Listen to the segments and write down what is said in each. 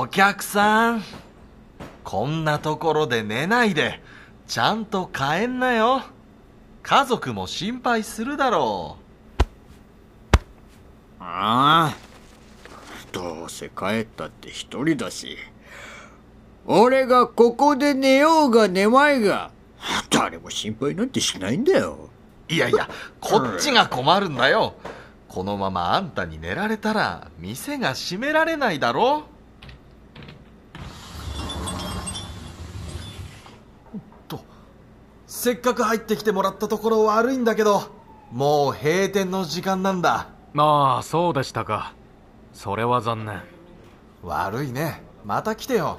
お客さん。こんなところで寝ないでちゃんと帰んなよ。家族も心配するだろう。ああどうせ帰ったって一人だし。俺がここで寝ようが寝まいが誰も心配なんてしないんだよ。いやいやこっちが困るんだよ。このままあんたに寝られたら店が閉められないだろせっかく入ってきてもらったところ悪いんだけどもう閉店の時間なんだ。ああそうでしたか。それは残念。悪いね。また来てよ。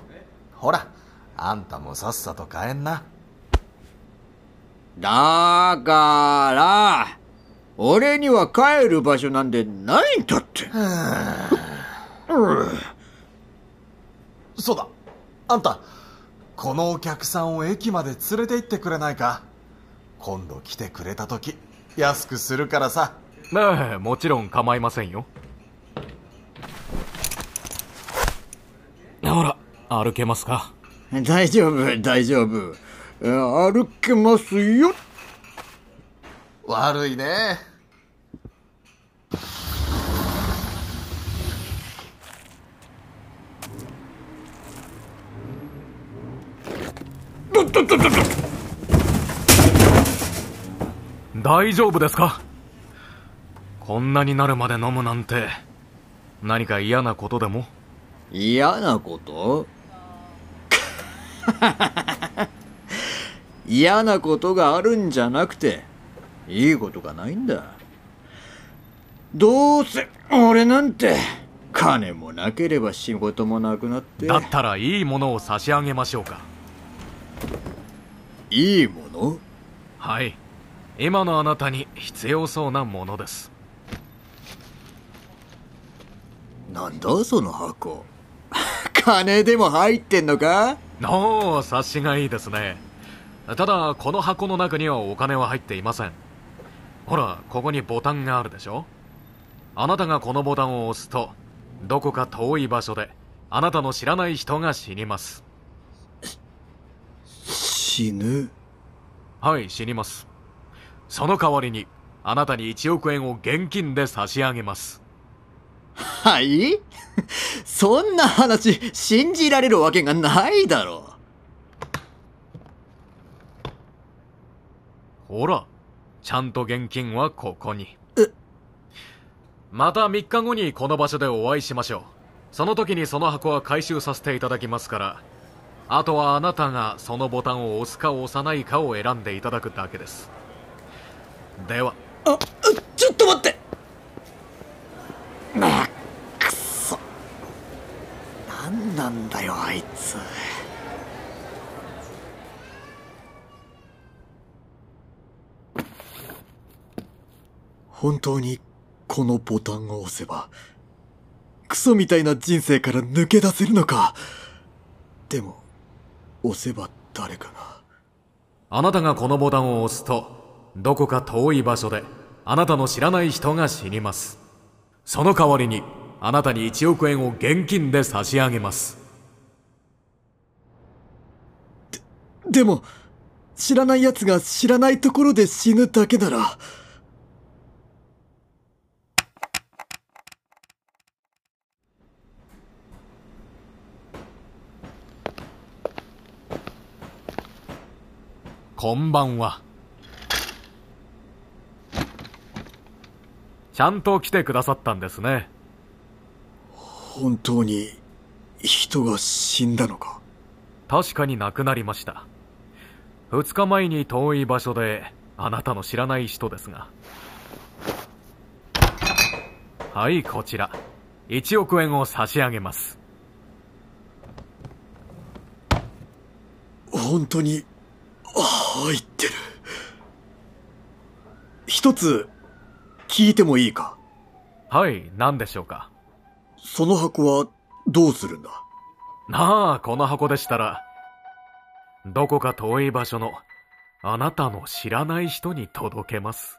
ほらあんたもさっさと帰んな。だから俺には帰る場所なんでないんだって。そうだ。あんた、このお客さんを駅まで連れて行ってくれないか今度来てくれた時、安くするからさ。ええ、もちろん構いませんよ。ほら、歩けますか？大丈夫、大丈夫。歩けますよ。悪いね。大丈夫ですか？こんなになるまで飲むなんて。何か嫌なことでも？嫌なこと？嫌なことがあるんじゃなくていいことがないんだ。どうせ俺なんて金もなければ仕事もなくなって。だったらいいものを差し上げましょうかいいもの？はい。今のあなたに必要そうなものです。なんだその箱？金でも入ってんのか？おお察しがいいですね。ただこの箱の中にはお金は入っていません。ほらここにボタンがあるでしょ？あなたがこのボタンを押すとどこか遠い場所であなたの知らない人が死にます死ぬ？はい死にます。その代わりにあなたに1億円を現金で差し上げます。はい？そんな話信じられるわけがないだろ。うほらちゃんと現金はここに。また3日後にこの場所でお会いしましょう。その時にその箱は回収させていただきますからあとはあなたがそのボタンを押すか押さないかを選んでいただくだけです。では。あちょっと待って。あくそ。何なんだよあいつ。本当にこのボタンを押せばクソみたいな人生から抜け出せるのか。でも押せば誰かが。あなたがこのボタンを押すと、どこか遠い場所で、あなたの知らない人が死にます。その代わりに、あなたに1億円を現金で差し上げます。で、でも、知らない奴が知らないところで死ぬだけなら、こんばんは。ちゃんと来てくださったんですね。本当に人が死んだのか？確かに亡くなりました。二日前に遠い場所であなたの知らない人ですが。はい、こちら。1億円を差し上げます。本当に入ってる。一つ、聞いてもいいか？はい、何でしょうか？その箱は、どうするんだ？なあ、この箱でしたら、どこか遠い場所の、あなたの知らない人に届けます。